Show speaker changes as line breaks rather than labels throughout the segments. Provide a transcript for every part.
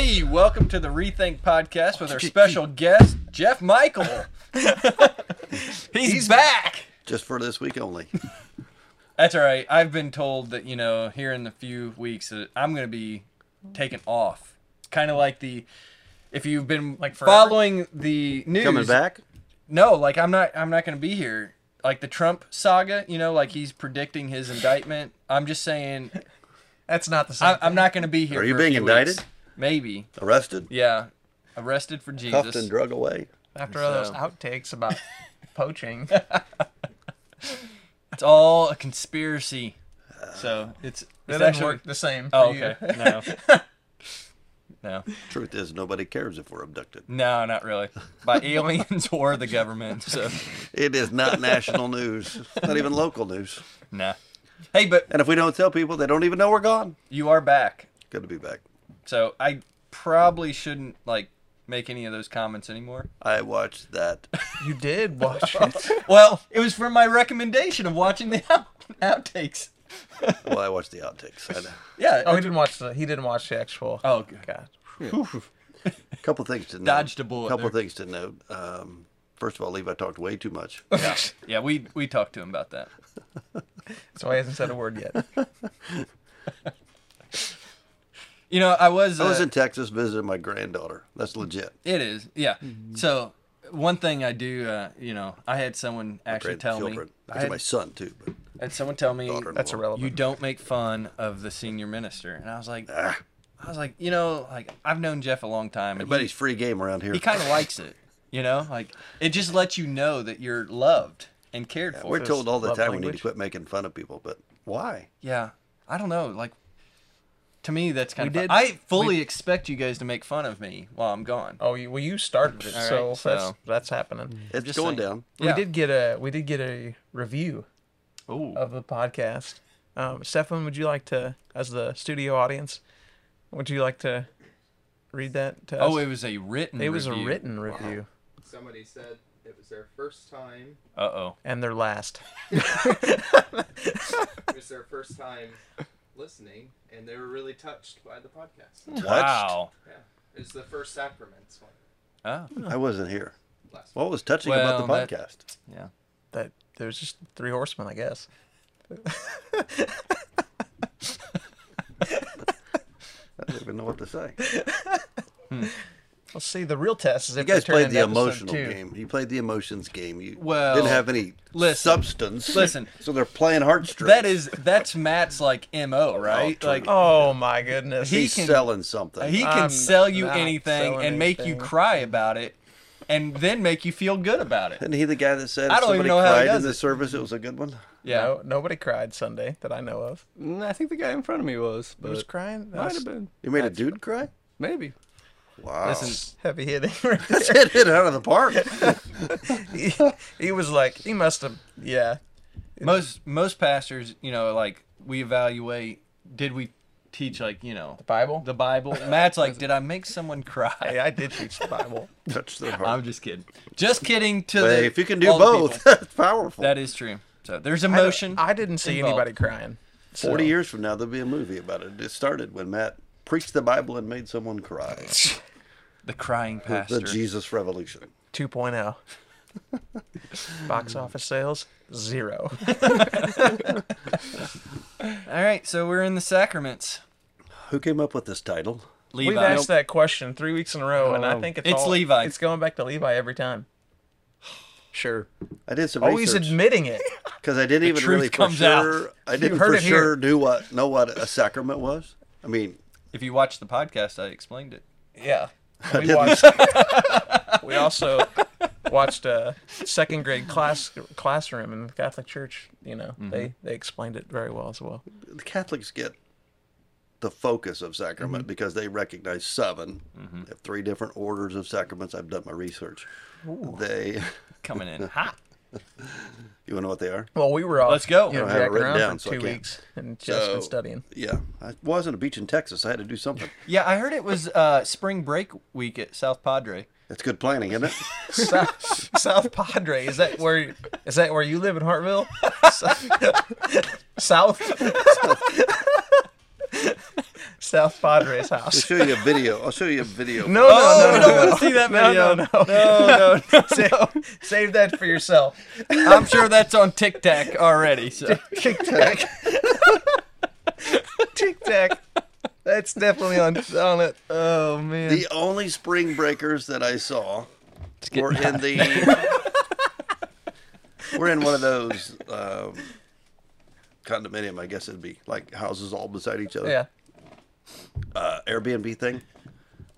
Hey, welcome to the Rethink podcast with our special guest, Jeff Michael. He's, back.
Just for this week only.
That's all right. I've been told that, you know, here in the few weeks that I'm going to be taken off. Kind of like the if you've been
Like forever?
following the news
Coming back?
No, like I'm not I'm not going to be here. Like the Trump saga, you know, like he's predicting his indictment. I'm just saying
That's not the same.
I, I'm not going to be here.
Are you
for a
being
few
indicted?
weeks. Maybe.
Arrested?
Yeah. Arrested for Jesus.
Cuffed and drug away?
After all those
So-
outtakes about poaching.
It's all a conspiracy. So it's,
That
it's
doesn't
actually
work the same. For
Oh,
you.
okay. No. no.
Truth is, nobody cares if we're abducted.
No, not really. By aliens or the government. So
It is not national news, not even local news.
nah. Hey, but
And if we don't tell people, they don't even know we're gone.
you are back.
Good to be back.
So I probably shouldn't like make any of those comments anymore.
I watched that.
You did watch it.
Well, it was from my recommendation of watching the out- outtakes.
Well, I watched the outtakes. I know.
Yeah.
Oh, he didn't watch the. He didn't watch the actual.
Oh, good.
God.
A couple things to note.
Dodged a bullet
couple
there.
things to note. Um, first of all, Levi talked way too much.
Yeah. Yeah, we we talked to him about that.
That's why he hasn't said a word yet.
You know, I was.
I was
uh,
in Texas visiting my granddaughter. That's legit.
It is, yeah. So one thing I do, uh, you know, I had someone actually tell me,
Grandchildren.
I had,
my son too. But
I had someone tell me.
That's irrelevant.
you don't make fun of the senior minister, and I was like,
Ah,
I was like, you know, like I've known Jeff a long time, and
but
he,
free game around here.
he kind of likes it, you know, like it just lets you know that you're loved and cared for.
We're told all the
love
time we need to quit making fun of people, but why?
Yeah, I don't know, like. To me, that's kind
We
of.
did-
I fully expect you guys to make fun of me while I'm gone.
Oh, you, well, you started it,
All right,
so,
so-
that's that's happening.
It's
Just
going
saying.
down.
Yeah.
We did get a we did get a review
Ooh.
of the podcast. Um, Stefan, would you like to, as the studio audience, would you like to read that to us?
Oh, it was a written.
It was a written review
Somebody said it was their first time.
Uh oh.
and their last.
It was their first time listening, and they were really touched by the podcast. Hmm.
Wow.
Yeah, it was the first sacraments one
Oh.
I wasn't here.
last.
What was touching
Well,
about
that-
the podcast?
Yeah.
That there's just three horsemen, I guess.
I don't even know what to say. Hmm.
Let's see. The real test is if you
guys
turn
played the emotional
two.
game. You played the emotions game. You
Well,
didn't have any
listen,
substance.
listen.
So they're playing heartstrings.
That is that's Matt's like mo, right? like
Oh my goodness!
He
He's
can-
selling something.
he can
I'm
sell you
not
anything
selling
and make you cry about it, and then make you feel good about it.
Isn't he the guy that said
I don't even
somebody
know how he
cried in
does
the
it.
service, it was a good one?
Yeah.
No, nobody cried Sunday that I know of.
Mm, I think the guy in front of me was,
Who was crying?
might have been.
You made a dude cry?
Maybe.
Wow.
Listen,
heavy hitting. right
That's hit it out of the park.
he, he was like, he must have, yeah.
most most pastors, you know, like we evaluate. Did we teach like you know
The Bible.
the Bible? Matt's like, did I make someone
Hey,
cry?
I did teach the Bible.
Touch their heart.
I'm just kidding. Just kidding. To
Hey,
the,
if you can do
all the
both,
people.
that's powerful.
that is true. So there's
I
emotion.
I, didn't see
involved.
anybody crying. so-
40 years from now, there'll be a movie about it. It started when Matt preached the Bible and made someone cry.
The crying
The,
pastor.
the Jesus Revolution.
2.0. Box office sales zero.
All right, so we're in the sacraments.
Who came up with this title?
Levi.
We've asked that question three weeks in a row, and I
Oh.
think it's
It's
all-
Levi.
It's going back to Levi every time.
Sure.
I did some
Always
research
admitting it.
because I didn't even
truth
really for
comes out.
sure. I didn't
heard
for
it
sure
here.
knew what know what a sacrament was. I mean,
If you watch the podcast, I explained it.
Yeah.
I
We watched. we also watched a second grade class classroom in the Catholic Church. You know, they they explained it very well as well.
the Catholics get the focus of sacrament
Mm-hmm.
because they recognize 7 They have three different orders of sacraments. I've done my research. They,
Coming in hot.
You want to know what they are?
Well, we were all
Let's go.
You know,
I have it written
around
down,
for
so
two weeks and just
So-
been studying.
Yeah, I was on a beach in Texas. I had to do something.
Yeah, I heard it was uh, spring break week at South Padre.
That's good planning, isn't it?
South, South Padre is that where is that where you live in Hartville? South. South Padres house.
I'll show you a video. I'll show you a video.
No, no,
Oh,
no,
we don't
no.
want to see that
No,
video.
no, no.
no, no,
Save, save that for yourself.
I'm sure that's on Tic Tac already. So
Tic Tac. Tic Tac. That's definitely on on it. Oh man.
The only spring breakers that I saw
get
were in the. we're in one of those um, condominium. I guess it'd be like houses all beside each other.
yeah.
Uh, Airbnb thing,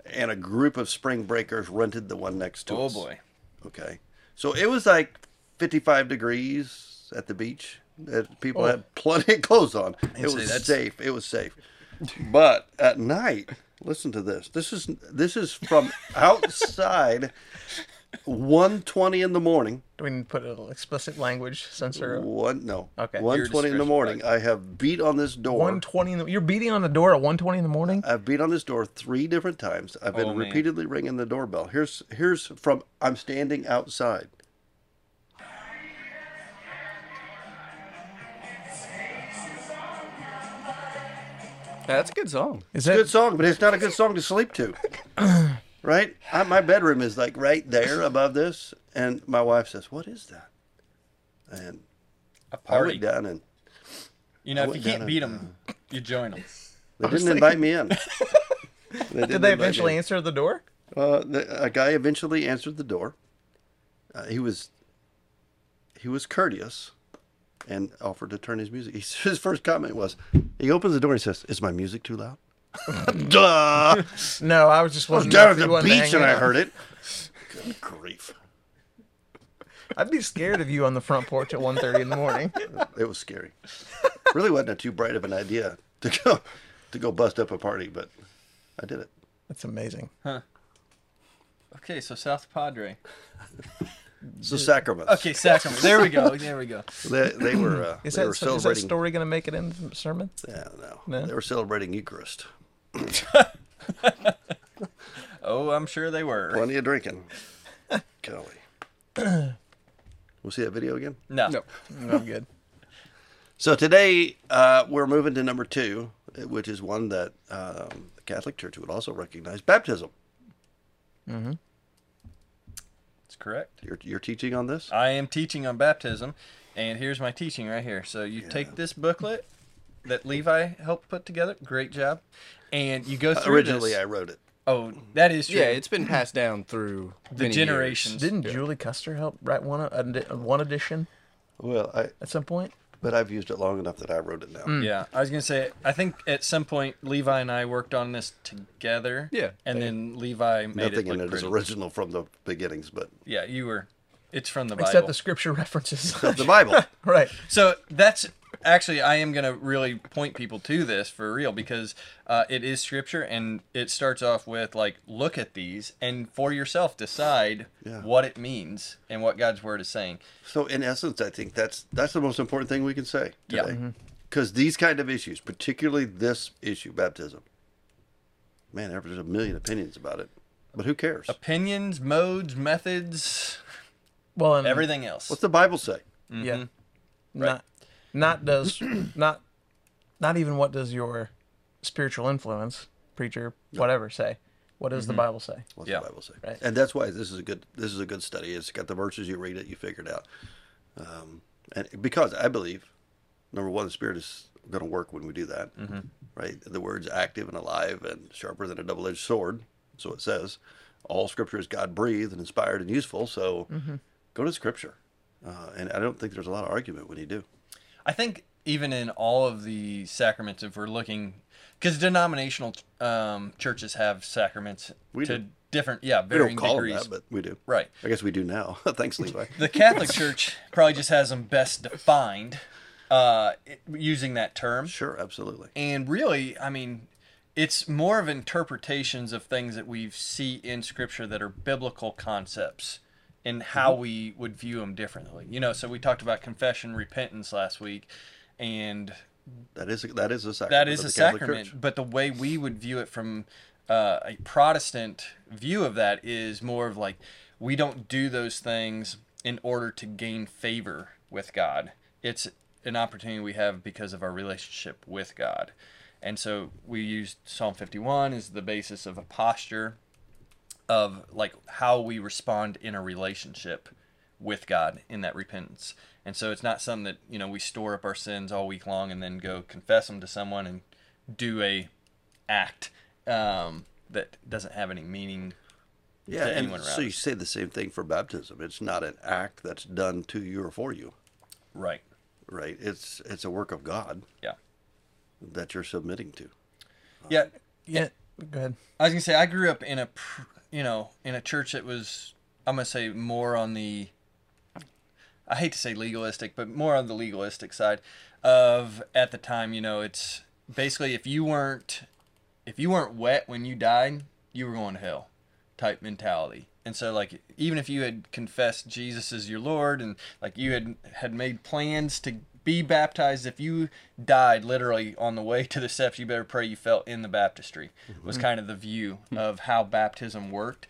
and a group of spring breakers rented the one next to
oh
us.
Oh boy,
Okay, so it was like 55 degrees at the beach. People
Oh.
had plenty of clothes on. It was
that's-
safe. It was safe. But at night, listen to this. This is this is from outside. 1:20 in the morning.
Do we need to put a little explicit language censor?
One no.
Okay.
One
Your
twenty in the
discretion,
morning. I have beat on this door.
One twenty. You're beating on the door at one twenty in the morning.
I've beat on this door three different times. I've been
Oh,
repeatedly ringing the doorbell. Here's here's from I'm standing outside.
That's a good song.
Is
It's a good song, but it's not a good song to sleep to. right? I, my bedroom is like right there above this, and my wife says, "What is that?" And
a
I
party.
went down, and
You know,
I
if you can't beat
and,
them, you join them.
they didn't invite me in. They
Did they eventually answer the door?
Uh, the, a guy eventually answered the door. Uh, he was he was courteous and offered to turn his music. He, his first comment was, he opens the door and he says, "Is my music too loud?" Duh!
No, I was just
I was
wondering.
down
if
at
you
the
wanted to
beach
hang
and I
out.
heard it. Good grief!
I'd be scared of you on the front porch at 1.30 in the morning.
It was scary. Really wasn't a too bright of an idea to go to go bust up a party, but I did it.
That's amazing.
Okay, so South Padre.
So sacraments.
Okay, Sacrament. There we go. There we go.
They, they were uh,
Is
they
that,
were
is that story going to make it in the sermon?
Yeah, no.
No?
They were celebrating Eucharist.
Oh, I'm sure they were.
Plenty of drinking. Golly. we'll see that video again.
No.
No.
No, I'm good.
So today uh, we're moving to number two, which is one that um, the Catholic Church would also recognize: baptism.
That's correct.
You're, you're teaching on this.
I am teaching on baptism, and here's my teaching right here. So you take this booklet that Levi helped put together. Great job. And you go uh, through
Originally,
this.
I wrote it.
Oh, that is true.
Yeah, it's been passed down through
the
many
generations.
Didn't Julie Custer help write one uh, one edition
Well, I
at some point?
But I've used it long enough that I wrote it now. Mm.
Yeah, I was gonna say. I think at some point Levi and I worked on this together.
Yeah.
and then Levi made
Nothing
it
in
look
it is
pretty.
original from the beginnings, but
Yeah, you were. It's from the Bible.
Except the scripture references.
the Bible.
right.
So that's actually I am gonna really point people to this for real because uh, it is scripture and it starts off with like look at these and for yourself decide
Yeah.
what it means and what God's word is saying.
So in essence, I think that's that's the most important thing we can say
Yeah.
today. Because these kind of issues, particularly this issue, baptism, man, there's a million opinions about it, but who cares?
Opinions, modes, methods,
Well, and
everything else.
What's the Bible say?
Yeah. Mm-hmm. Not not does not not even what does your spiritual influence, preacher, whatever say. What does the mm-hmm. Bible say?
What's
Yeah.
the Bible say?
Right.
And that's why this is a good this is a good study. It's got the verses you read it, you figure it out. Um, and because I believe, number one, the Spirit is going to work when we do that. Mm-hmm. Right. The word's active and alive and sharper than a double edged sword. So it says. All Scripture is God breathed and inspired and useful. So go to Scripture. Uh, and I don't think there's a lot of argument when you do.
I think even in all of the sacraments, if we're looking, because denominational um, churches have sacraments
We
to
do.
different, yeah,
We
varying
don't call
degrees.
them that, but we do.
Right.
I guess we do now. Thanks, Levi.
The Catholic Church probably just has them best defined uh, using that term.
Sure, absolutely.
And really, I mean, it's more of interpretations of things that we see in Scripture that are biblical concepts and how we would view them differently. You know, so we talked about confession, repentance last week, and
That is a, that is a sacrament.
that is a sacrament.
Church.
But the way we would view it from uh, a Protestant view of that is more of like we don't do those things in order to gain favor with God. It's an opportunity we have because of our relationship with God. And so we used Psalm 51 as the basis of a posture of like how we respond in a relationship with God in that repentance. And so it's not something that, you know, we store up our sins all week long and then go confess them to someone and do a act um, that doesn't have any meaning
Yeah,
to
and
anyone around
so you say the same thing for baptism. It's not an act that's done to you or for you,
Right.
right? It's it's a work of God
Yeah.
that you're submitting to.
Yeah.
Yeah. Go ahead.
I was gonna say I grew up in a, pr- you know, in a church that was I'm gonna say more on the, I hate to say legalistic, but more on the legalistic side of at the time. You know, it's basically if you weren't, if you weren't wet when you died, you were going to hell, type mentality. And so, like, even if you had confessed Jesus as your Lord, and like you had had made plans to be baptized, if you died literally on the way to the steps, you better pray you fell in the baptistry. Was kind of the view of how baptism worked.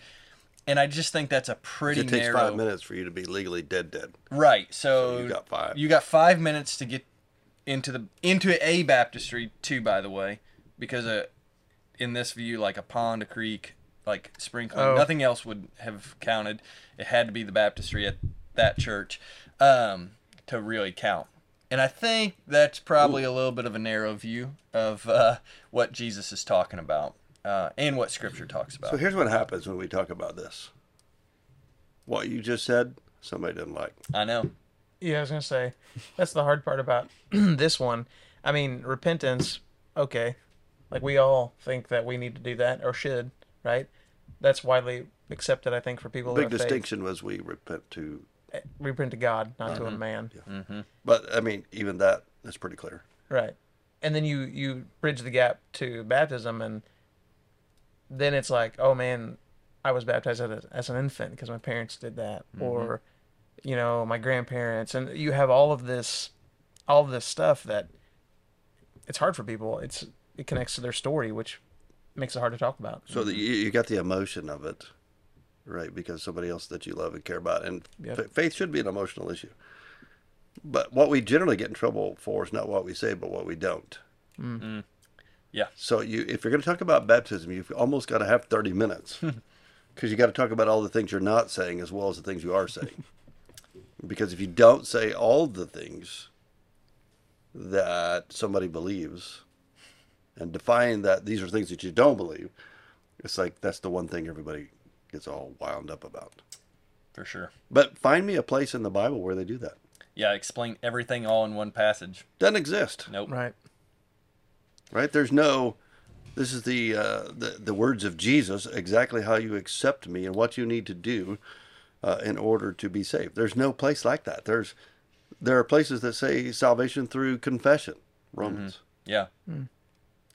And I just think that's a pretty
It takes
narrow.
five minutes for you to be legally dead, dead.
Right. So,
So you got five.
You got five minutes to get into the into a baptistry too. By the way, because uh, in this view, like a pond, a creek, like sprinkling,
Oh.
nothing else would have counted. It had to be the baptistry at that church um, to really count. And I think that's probably a little bit of a narrow view of uh, what Jesus is talking about uh, and what Scripture talks about.
So here's what happens when we talk about this. What you just said, somebody didn't like.
I know.
Yeah, I was gonna say that's the hard part about this one. I mean, repentance. Okay, like we all think that we need to do that or should, right? That's widely accepted, I think, for people.
Big
who have faith.
distinction was we repent to,
Repent to God, not to a mm-hmm. man. Mm-hmm.
but I mean, even that is pretty clear.
Right. And then you you bridge the gap to baptism, and then it's like, oh man, I was baptized as, a, as an infant because my parents did that, mm-hmm. or you know my grandparents, and you have all of this, all of this stuff that it's hard for people. It's it connects to their story, which makes it hard to talk about.
So that you, you got the emotion of it, right? Because somebody else that you love and care about, and
Yep.
fa- faith should be an emotional issue. But what we generally get in trouble for is not what we say, but what we don't. Mm. Mm.
Yeah.
So you, if you're going to talk about baptism, you've almost got to have 30 minutes, because you got to talk about all the things you're not saying as well as the things you are saying. because if you don't say all the things that somebody believes, and define that these are things that you don't believe, it's like that's the one thing everybody gets all wound up about.
For sure.
But find me a place in the Bible where they do that.
Yeah. Explain everything all in one passage.
Doesn't exist,
Nope.
Right.
right? There's no. This is the uh, the the words of Jesus, exactly how you accept me and what you need to do uh, in order to be saved. There's no place like that. There's there are places that say salvation through confession. Romans,
Yeah. Mm.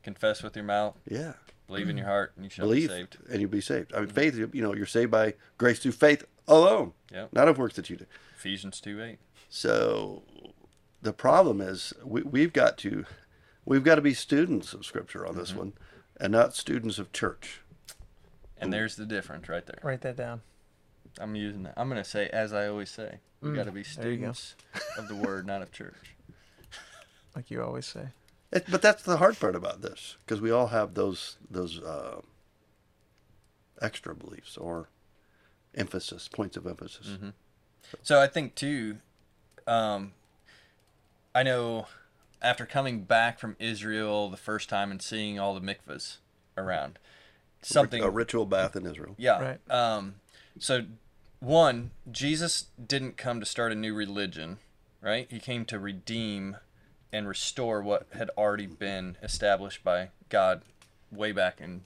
Confess with your mouth,
yeah.
Believe in your mm. heart, and you shall
Believe
be saved.
and you'll be saved. I mean, faith. You know, you're saved by grace through faith alone,
Yep.
not of works that you do.
Ephesians 2 8.
So the problem is we, we've got to we've got to be students of Scripture on this mm-hmm. one, and not students of church.
And there's the difference right there.
Write that down.
I'm using that. I'm going to say, as I always say, we've mm, got to be
there go.
students of the word, not of church.
Like you always say.
It, but that's the hard part about this because we all have those those uh, extra beliefs or emphasis points of emphasis.
So I think, too, um, I know after coming back from Israel the first time and seeing all the mikvahs around, something.
a ritual bath in Israel.
Yeah.
Right.
Um, so, one, Jesus didn't come to start a new religion, right? He came to redeem and restore what had already been established by God way back in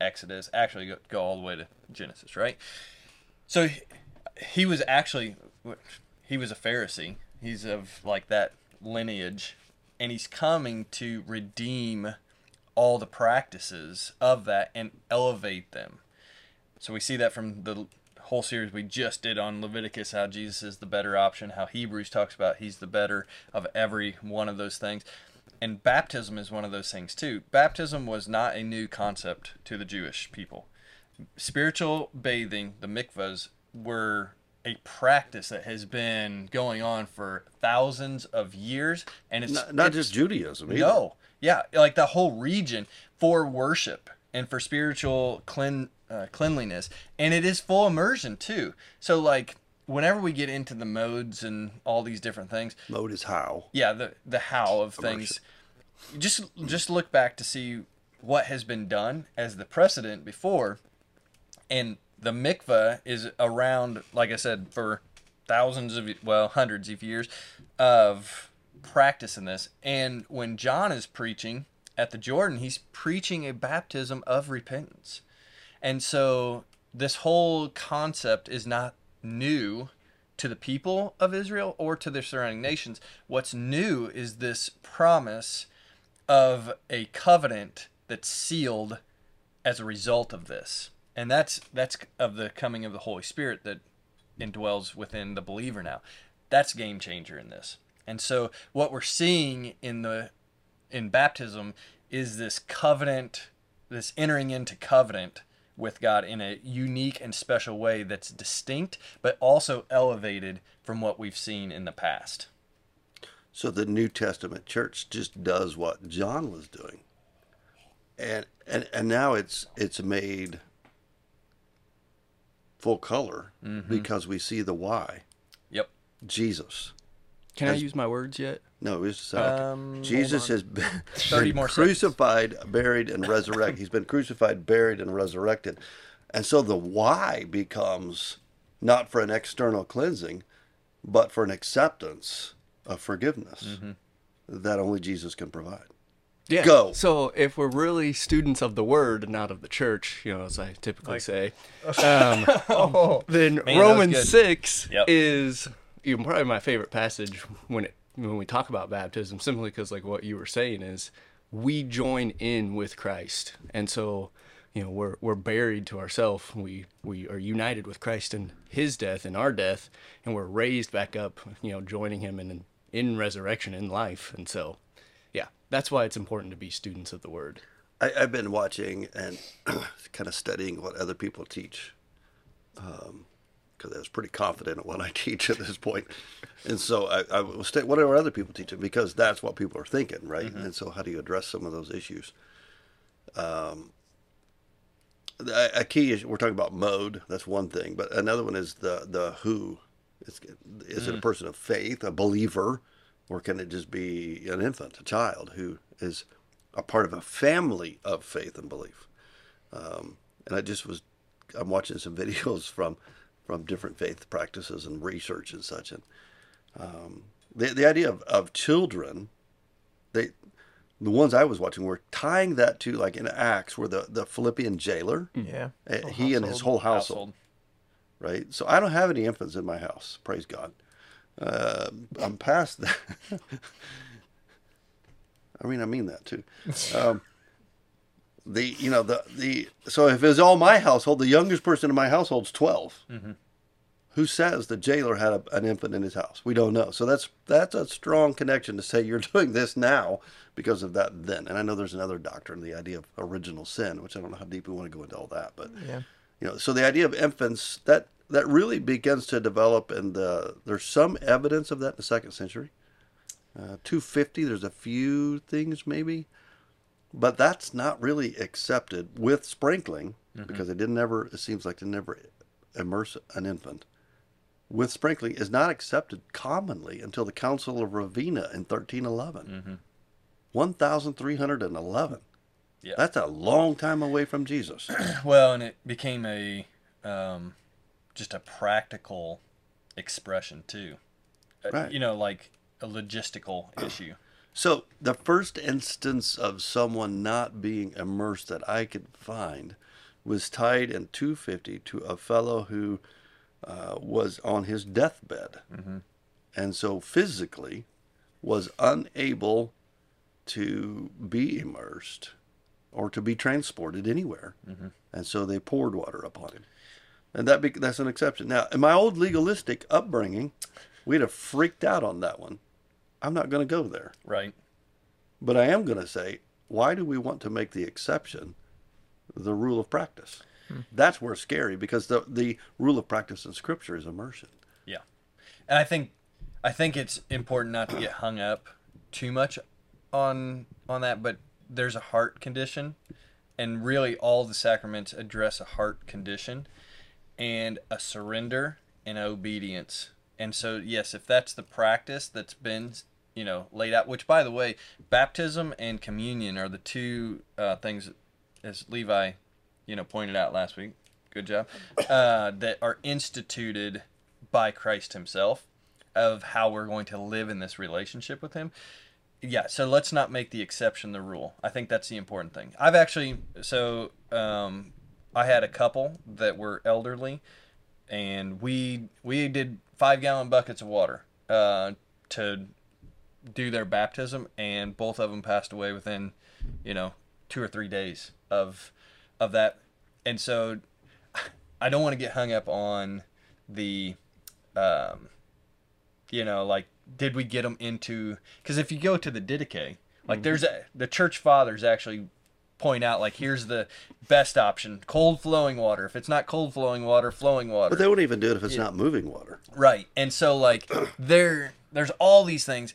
Exodus. Actually, go, go all the way to Genesis, right? So, he, he was actually he was a Pharisee. He's of like that lineage, and he's coming to redeem all the practices of that and elevate them. So we see that from the whole series we just did on Leviticus, how Jesus is the better option, how Hebrews talks about he's the better of every one of those things. And baptism is one of those things too. Baptism was not a new concept to the Jewish people. Spiritual bathing, the mikvahs, were a practice that has been going on for thousands of years, and it's
Not, not
it's-
just Judaism. Either.
no, yeah, like the whole region for worship and for spiritual clean uh, cleanliness, and it is full immersion too. So like whenever we get into the modes and all these different things,
Mode is how.
yeah, the the how of things, just just look back to see what has been done as the precedent before, and the mikvah is around, like I said, for thousands of well hundreds of years of practice in this. And when John is preaching at the Jordan, he's preaching a baptism of repentance. And so this whole concept is not new to the people of Israel or to their surrounding nations. What's new is this promise of a covenant that's sealed as a result of this. And that's that's of the coming of the Holy Spirit that indwells within the believer now. That's game changer in this. And so what we're seeing in the in baptism is this covenant, this entering into covenant with God in a unique and special way that's distinct, but also elevated from what we've seen in the past.
So the New Testament church just does what John was doing. And and and now it's it's made full color mm-hmm. because we see the why.
Yep.
Jesus.
Can I use my words yet?
No, it's uh,
Um,
Jesus has been, been
more seconds.
crucified, buried, and resurrected. He's been crucified, buried, and resurrected. And so the why becomes not for an external cleansing, but for an acceptance of forgiveness
Mm-hmm.
that only Jesus can provide.
Yeah.
Go.
So if we're really students of the word and not of the church, you know, as I typically
Like-
say, um,
Oh,
then
that was
Romans six
Yep.
is even probably my favorite passage when it when we talk about baptism, simply because like what you were saying is we join in with Christ, and so you know we're we're buried to ourselves. We we are united with Christ in His death and our death, and we're raised back up. You know, joining Him in in resurrection in life, and so yeah, that's why it's important to be students of the Word.
I, I've been watching and kind of studying what other people teach um, because I was pretty confident in what I teach at this point. And so I, I was sta- what are other people teaching because that's what people are thinking, right? And so how do you address some of those issues? Um, the- a key is we're talking about mode. That's one thing, but another one is the the who. Is, is it a person of faith, a believer, or can it just be an infant, a child who is a part of a family of faith and belief? Um, and I just was, I'm watching some videos from from different faith practices and research and such, and um, the the idea of, of children, they the ones I was watching were tying that to like in Acts, where the the Philippian jailer,
yeah.
uh,
Whole
he and his
household.
whole household, right? So I don't have any infants in my house, praise God. Uh, I'm past that. I mean, I mean that too. Um, the you know the the so if it's all my household, the youngest person in my household's 12 Who says the jailer had a, an infant in his house? We don't know. So that's that's a strong connection to say you're doing this now because of that then. And I know there's another doctrine, the idea of original sin, which I don't know how deep we want to go into all that, but
Yeah.
you know so the idea of infants that that really begins to develop and the, there's some evidence of that in the second century uh, 250 there's a few things maybe but that's not really accepted with sprinkling because it didn't ever it seems like they never immerse an infant with sprinkling is not accepted commonly until the council of ravenna in 1311 1311
Yeah.
that's a long time away from jesus
Well, and it became a um, just a practical expression too. Uh,
Right.
You know, like a logistical issue.
So the first instance of someone not being immersed that I could find was tied in 250 to a fellow who uh, was on his deathbed, and so physically was unable to be immersed or to be transported anywhere, and so they poured water upon him, and that be- that's an exception. Now, in my old legalistic upbringing, we'd have freaked out on that one. I'm not going to go there.
Right.
But I am going to say, why do we want to make the exception the rule of practice? Hmm. That's where it's scary because the the rule of practice in Scripture is immersion.
Yeah, and I think I think it's important not to get hung up too much on on that, but there's a heart condition, and really all the sacraments address a heart condition, and a surrender and obedience. And so, yes, if that's the practice that's been you know laid out, which by the way, baptism and communion are the two uh, things, as Levi, you know, pointed out last week. Good job. Uh, that are instituted by Christ Himself of how we're going to live in this relationship with Him. Yeah, so let's not make the exception the rule. I think that's the important thing. I've actually so um, I had a couple that were elderly, and we we did five gallon buckets of water uh, to do their baptism, and both of them passed away within, you know, two or three days of of that. And so, I don't want to get hung up on the, um, you know, like did we get them into? Because if you go to the Didache, like there's a, the church fathers actually point out like here's the best option cold flowing water if it's not cold flowing water flowing water
But they won't even do it if it's not moving water.
Right. And so like there there's all these things.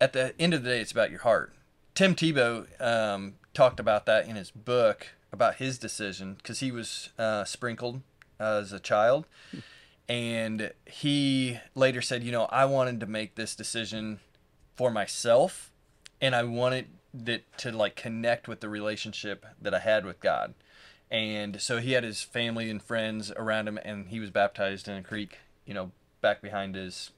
At the end of the day, it's about your heart. Tim Tebow um, talked about that in his book about his decision because he was uh, sprinkled uh, as a child, and he later said, you know, I wanted to make this decision for myself, and I wanted that to like connect with the relationship that I had with God. And so he had his family and friends around him, and he was baptized in a creek, you know, back behind his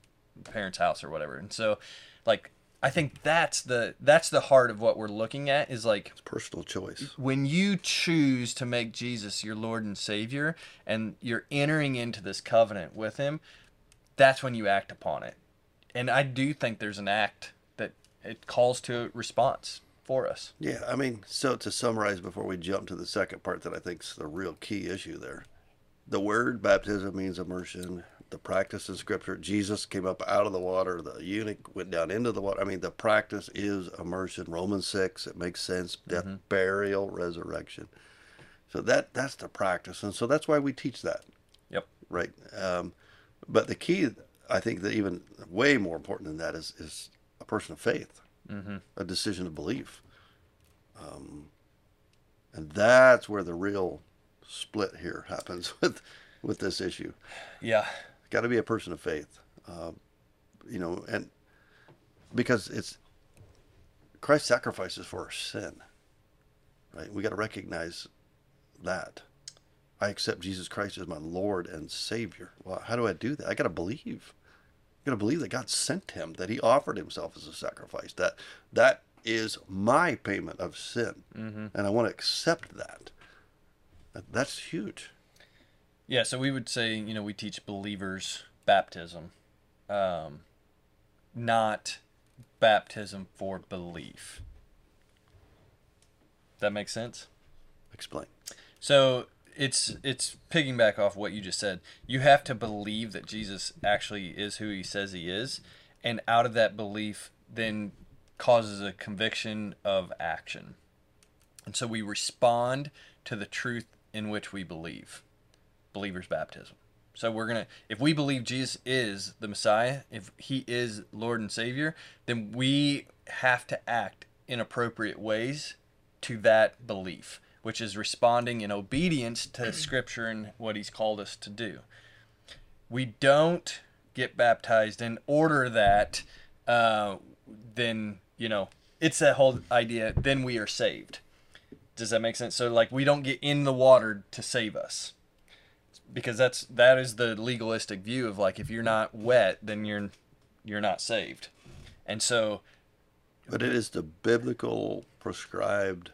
parents' house or whatever. And so, like, I think that's the that's the heart of what we're looking at is like
Personal choice.
when you choose to make Jesus your Lord and Savior, and you're entering into this covenant with Him, that's when you act upon it. And I do think there's an act that it calls to a response for us.
Yeah, I mean, so to summarize before we jump to the second part that I think is the real key issue there. The word baptism means immersion. The practice in scripture, Jesus came up out of the water, the eunuch went down into the water. I mean, the practice is immersion. Romans 6, it makes sense. Death, burial, resurrection. So that that's the practice. And so that's why we teach that.
Yep.
right? Um, but the key, I think, that even way more important than that is is a person of faith, mm-hmm. a decision of belief, um, and that's where the real split here happens with with this issue.
Yeah.
Got to be a person of faith, um, you know, and because it's Christ sacrifices for our sin, right? We got to recognize that. I accept Jesus Christ as my Lord and Savior. Well, how do I do that? I got to believe. Got to believe that God sent him, that he offered himself as a sacrifice. That that is my payment of sin, and I want to accept that. That- That's huge.
Yeah, so we would say, you know, we teach believers baptism, um, not baptism for belief. That makes sense?
Explain.
So it's it's piggyback off what you just said. You have to believe that Jesus actually is who he says he is, and out of that belief then causes a conviction of action. And so we respond to the truth in which we believe. Believer's baptism. So we're going to if we believe Jesus is the Messiah, if he is Lord and Savior, then we have to act in appropriate ways to that belief, which is responding in obedience to Scripture and what He's called us to do. We don't get baptized in order that, uh, then, you know, it's that whole idea, then we are saved. Does that make sense? So, like, we don't get in the water to save us. Because that's that is the legalistic view of like if you're not wet then you're you're not saved. And so
But it is the biblical prescribed.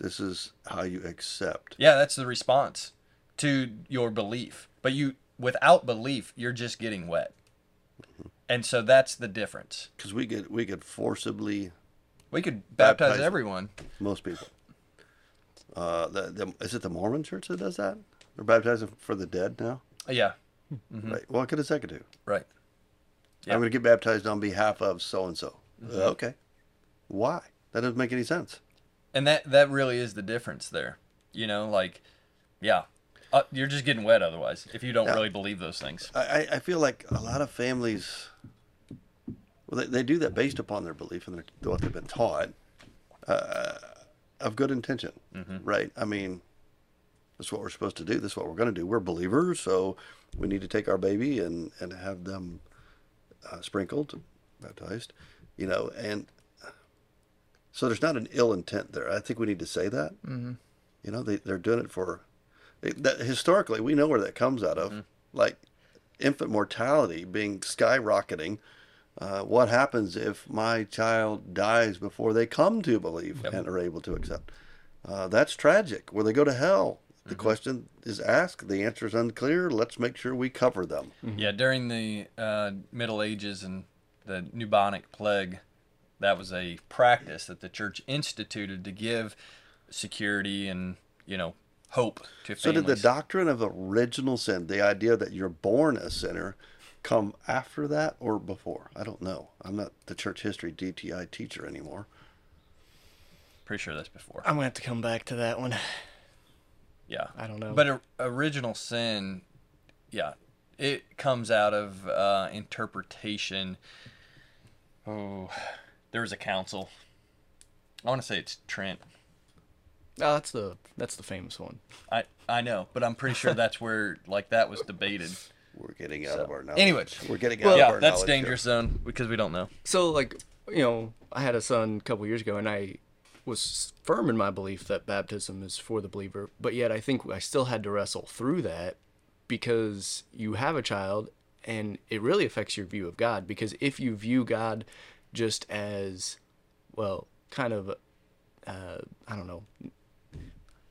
This is how you accept.
Yeah, that's the response to your belief. But you, without belief, you're just getting wet. Mm-hmm. And so that's the difference.
Because we could we could forcibly
We could baptize,
Baptize-
everyone.
most people. Uh, the, the, is it the Mormon church that does that? They're baptizing for the dead now, uh,
Yeah, mm-hmm.
right? What could a second do?
right.
I'm going to get baptized on behalf of so and so. Okay, why? That doesn't make any sense.
And that that really is the difference there. You know, like, yeah. Uh, you're just getting wet otherwise if you don't
Yeah.
really believe those things.
I, I- feel like a lot of families, well, they, they do that based upon their belief and their, what they've been taught, uh, of good intention, right? I mean, that's what we're supposed to do. This is what we're going to do. We're believers, so we need to take our baby and and have them uh, sprinkled, baptized, you know, and so there's not an ill intent there. I think we need to say that. Mm-hmm. You know, they they're doing it for they, that historically we know where that comes out of, like infant mortality being skyrocketing. Uh, what happens if my child dies before they come to believe and are able to accept? Uh, that's tragic. Will they go to hell? The question is asked. The answer is unclear. Let's make sure we cover them.
Yeah, during the uh, Middle Ages and the bubonic plague, that was a practice that the church instituted to give security and you know hope to families.
So, did the doctrine of original sin, the idea that you're born a sinner, come after that or before? I don't know. I'm not the church history DTI teacher anymore.
Pretty sure that's before.
I'm gonna have to come back to that one.
Yeah,
I don't know.
But o- original sin, yeah, it comes out of uh, interpretation. Oh, there was a council. I want to say it's Trent.
Oh, that's the that's the famous one.
I I know, but I'm pretty sure that's where like that was debated.
We're getting out
So,
of our knowledge.
anyway.
we're getting out of
yeah,
our
that's
knowledge here.
dangerous zone because we don't know.
So like you know, I had a son a couple years ago, and I was firm in my belief that baptism is for the believer, but yet I think I still had to wrestle through that because you have a child, and it really affects your view of God. Because if you view God just as well, kind of, uh, I don't know,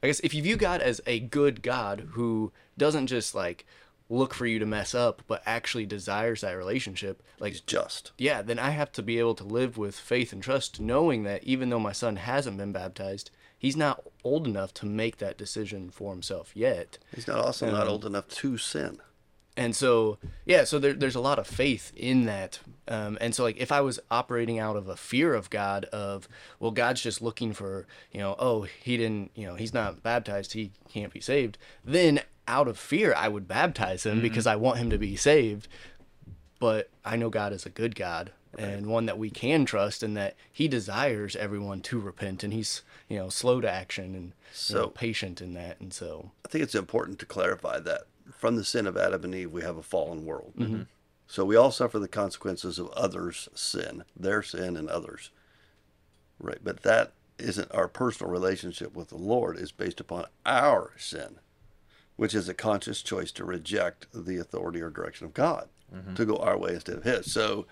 I guess if you view God as a good God who doesn't just like look for you to mess up, but actually desires that relationship, like
He's just.
yeah, then I have to be able to live with faith and trust, knowing that even though my son hasn't been baptized, he's not old enough to make that decision for himself yet.
He's not also not old enough to sin.
And so, yeah, so there, there's a lot of faith in that. Um, and so, like, if I was operating out of a fear of God, of, well, God's just looking for, you know, oh, he didn't, you know, he's not baptized, he can't be saved, then out of fear, I would baptize him because I want him to be saved. But I know God is a good God and one that we can trust, and that he desires everyone to repent, and he's, you know, slow to action and you know,
So-
patient in that. And so,
I think it's important to clarify that from the sin of Adam and Eve, we have a fallen world.
Mm-hmm.
So we all suffer the consequences of others' sin, their sin and others. Right. But that isn't our personal relationship with the Lord is based upon our sin, which is a conscious choice to reject the authority or direction of God,
Mm-hmm.
to go our way instead of His. So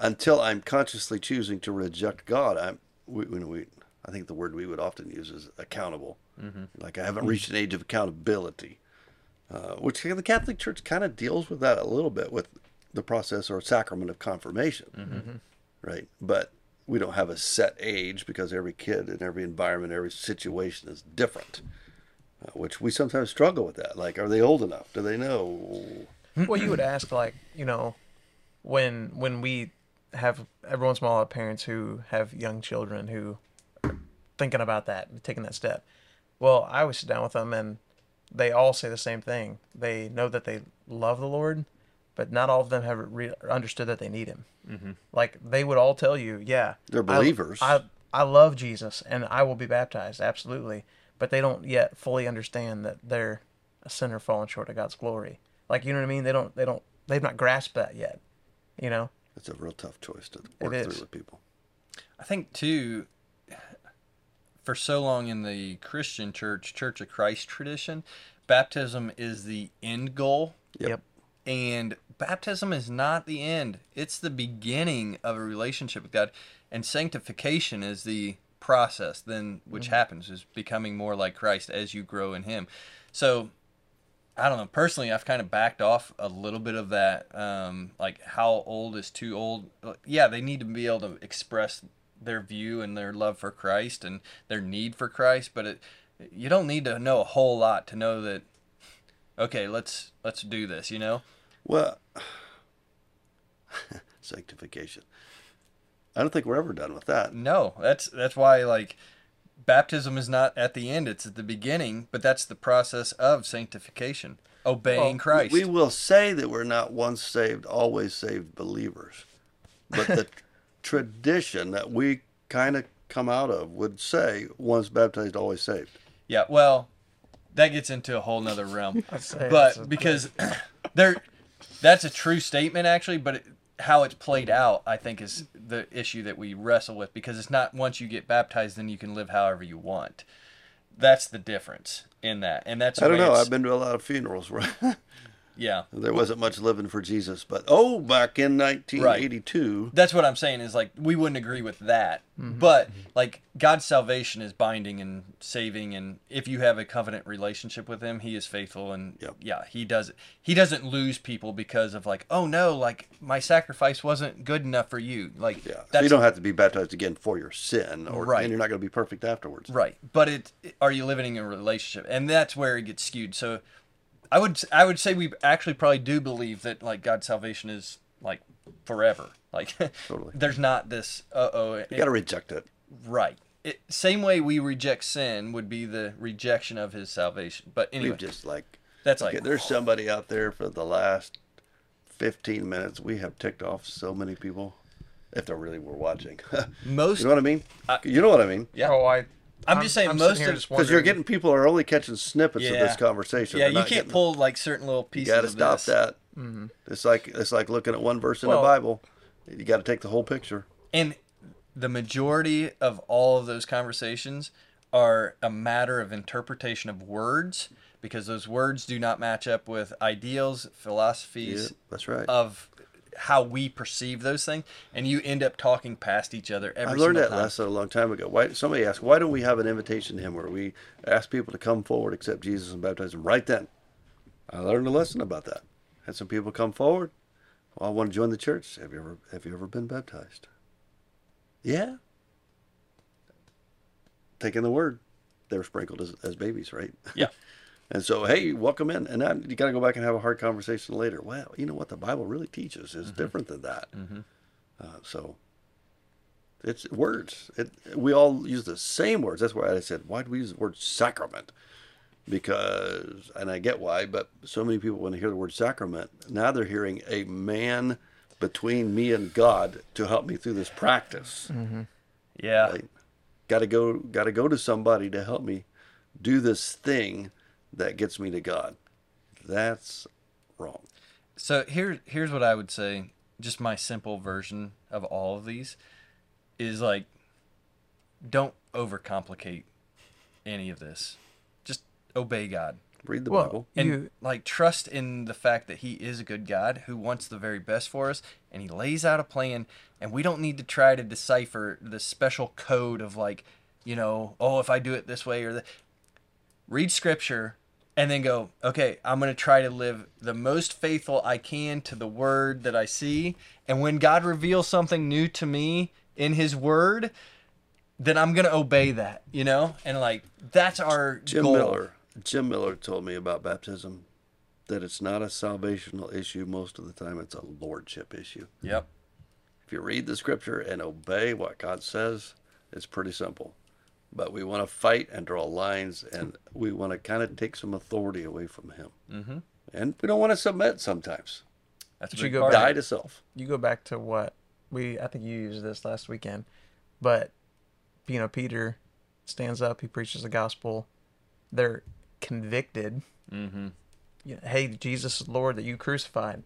until I'm consciously choosing to reject God, I'm we, we, we I think the word we would often use is accountable. Like I haven't reached an age of accountability, uh, which the Catholic Church kind of deals with that a little bit with the process or sacrament of confirmation, right? But we don't have a set age because every kid and every environment, every situation is different. Uh, which we sometimes struggle with that. Like, are they old enough? Do they know?
well, you would ask like, you know, when when we have every once in a while parents who have young children who are thinking about that, taking that step. Well, I always sit down with them and they all say the same thing. They know that they love the Lord, but not all of them have re- understood that they need Him. Mm-hmm. Like they would all tell you, yeah,
They're believers.
I, I love Jesus and I will be baptized, absolutely. But they don't yet fully understand that they're a sinner falling short of God's glory. Like you know what I mean? They don't. They don't. They've not grasped that yet. You know.
It's a real tough choice to work through with people.
I think too, for so long in the Christian church, Church of Christ tradition, baptism is the end goal,
Yep.
and baptism is not the end. It's the beginning of a relationship with God, and sanctification is the process then which happens is becoming more like Christ as you grow in Him. So I don't know. Personally, I've kind of backed off a little bit of that. Um, like, how old is too old? Yeah, they need to be able to express their view and their love for Christ and their need for Christ, but it, you don't need to know a whole lot to know that. Okay, let's let's do this. You know.
Well, sanctification. I don't think we're ever done with that.
No, that's that's why like baptism is not at the end; it's at the beginning. But that's the process of sanctification, obeying
Well,
Christ.
We will say that we're not once saved, always saved believers. But the tradition that we kind of come out of would say once baptized, always saved.
yeah, well, that gets into a whole nother realm. But because there that's a true statement actually but it, how it's played out i think is the issue that we wrestle with because it's not once you get baptized then you can live however you want that's the difference in that and that's
I don't know. I've been to a lot of funerals where
yeah
there wasn't much living for Jesus. But oh, back in 1982,
that's what i'm saying is like we wouldn't agree with that mm-hmm. but like god's salvation is binding and saving and if you have a covenant relationship with him he is faithful and
Yep.
yeah he does he doesn't lose people because of like oh no like my sacrifice wasn't good enough for you like
yeah. So you don't have to be baptized again for your sin, or
Right.
and you're not going to be perfect afterwards.
Right, but it are you living in a relationship, and that's where it gets skewed. So, I would I would say we actually probably do believe that like God's salvation is like forever. Like,
Totally.
there's not this. Uh oh.
You got to reject it.
right. It, same way we reject sin would be the rejection of His salvation. But anyway,
We've just like
that's like
there's somebody out there for the last 15 minutes. We have ticked off so many people. If they really were watching,
most.
you know what I mean? you know what I mean?
yeah.
Oh, I.
I'm just saying
I'm
most of-
just
Because you're getting people are only catching snippets of this conversation.
yeah,
They're
you can't
getting-
pull like certain little pieces.
You
pieces.
got to stop
this.
that.
Mm-hmm.
It's like it's like looking at one verse in
Well-
the Bible. You got to take the whole picture.
And the majority of all of those conversations are a matter of interpretation of words because those words do not match up with ideals,
Yeah,
philosophies
that's right.
of how we perceive those things, and you end up talking past each other every
I learned that
time.
lesson a long time ago. Why somebody asked, why don't we have an invitation to him where we ask people to come forward, accept Jesus, and baptize them right then? I learned a lesson about that. Had some people come forward. Well, I want to join the church. Have you ever have you ever been baptized? Yeah. Taking the word, they were sprinkled as, as babies, right?
Yeah.
And so, hey, welcome in. And now you got to go back and have a hard conversation later. Well, you know what the Bible really teaches is mm-hmm. different than that. Mm-hmm. Uh, so it's words. It, we all use the same words. That's why I said, why do we use the word sacrament? Because, and I get why, but so many people, when they hear the word sacrament, now they're hearing a man between me and God to help me through this practice. Mm-hmm.
Yeah.
Right? Got to go. Got to go to somebody to help me do this thing that gets me to God. That's wrong.
So here, here's what I would say. Just my simple version of all of these is like, don't overcomplicate any of this. Just obey God
Read the
Well,
Bible.
and
You-
like trust in the fact that He is a good God who wants the very best for us, and He lays out a plan. And we don't need to try to decipher the special code of like, you know, oh, if I do it this way or that. Read Scripture and then go, okay, I'm going to try to live the most faithful I can to the word that I see. And when God reveals something new to me in his word, then I'm going to obey that, you know? And like, that's our
Jim
goal.
Miller. Jim Miller told me about baptism that it's not a salvational issue most of the time. It's a lordship issue.
Yep.
If you read the scripture and obey what God says, it's pretty simple. But we want to fight and draw lines, and we want to kind of take some authority away from Him. Mm-hmm. And we don't want to submit sometimes.
That's a
But you go back-
Die to self.
you go back to what we I think you used this last weekend, but you know Peter stands up, he preaches the gospel. They're convicted.
Mm-hmm.
You know, hey, Jesus is Lord that you crucified.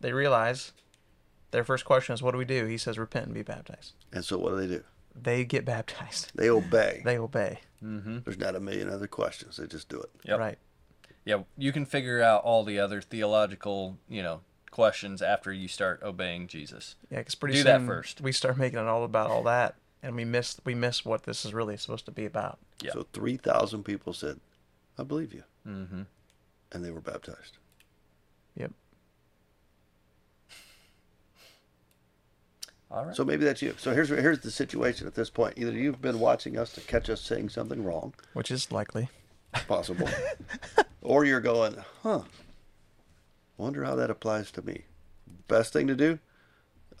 They realize their first question is, "What do we do?" He says, "Repent and be baptized."
And so what do they do?
They get baptized.
They obey.
They obey.
There's not a million other questions. They just do it.
Yep.
Right.
Yeah, you can figure out all the other theological, you know, questions after you start obeying Jesus.
Yeah, because pretty
Do
soon
that first.
we start making it all about all that, and we miss we miss what this is really supposed to be about.
Yeah.
So 3,000 people said, I believe you.
Mm-hmm.
And they were baptized.
Yep.
All right.
So maybe that's you. So here's here's the situation at this point. Either you've been watching us to catch us saying something wrong,
Which is likely.
possible, or you're going, huh? Wonder how that applies to me. Best thing to do,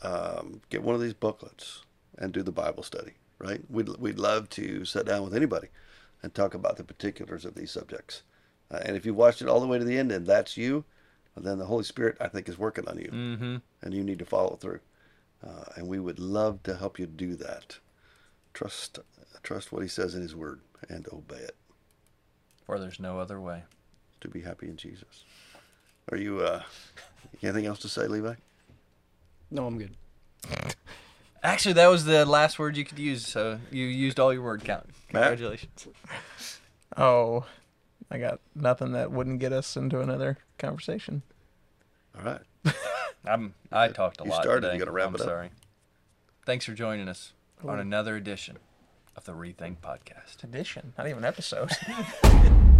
um, get one of these booklets and do the Bible study. right? We'd we'd love to sit down with anybody and talk about the particulars of these subjects. Uh, and if you watched it all the way to the end and that's you, then the Holy Spirit I think is working on you,
Mm-hmm.
and you need to follow through. Uh, and we would love to help you do that. Trust trust what He says in His Word and obey it.
For there's no other way.
To be happy in Jesus. Are you? Uh, anything else to say, Levi?
No, I'm good.
Actually, that was the last word you could use, so you used all your word count.
Matt?
Congratulations.
Oh, I got nothing that wouldn't get us into another conversation.
All right.
I'm I talked a
You
lot
started,
today.
you gotta wrap
I'm
it up.
sorry. Thanks for joining us on another edition of the Rethink Podcast.
Edition, not even episode.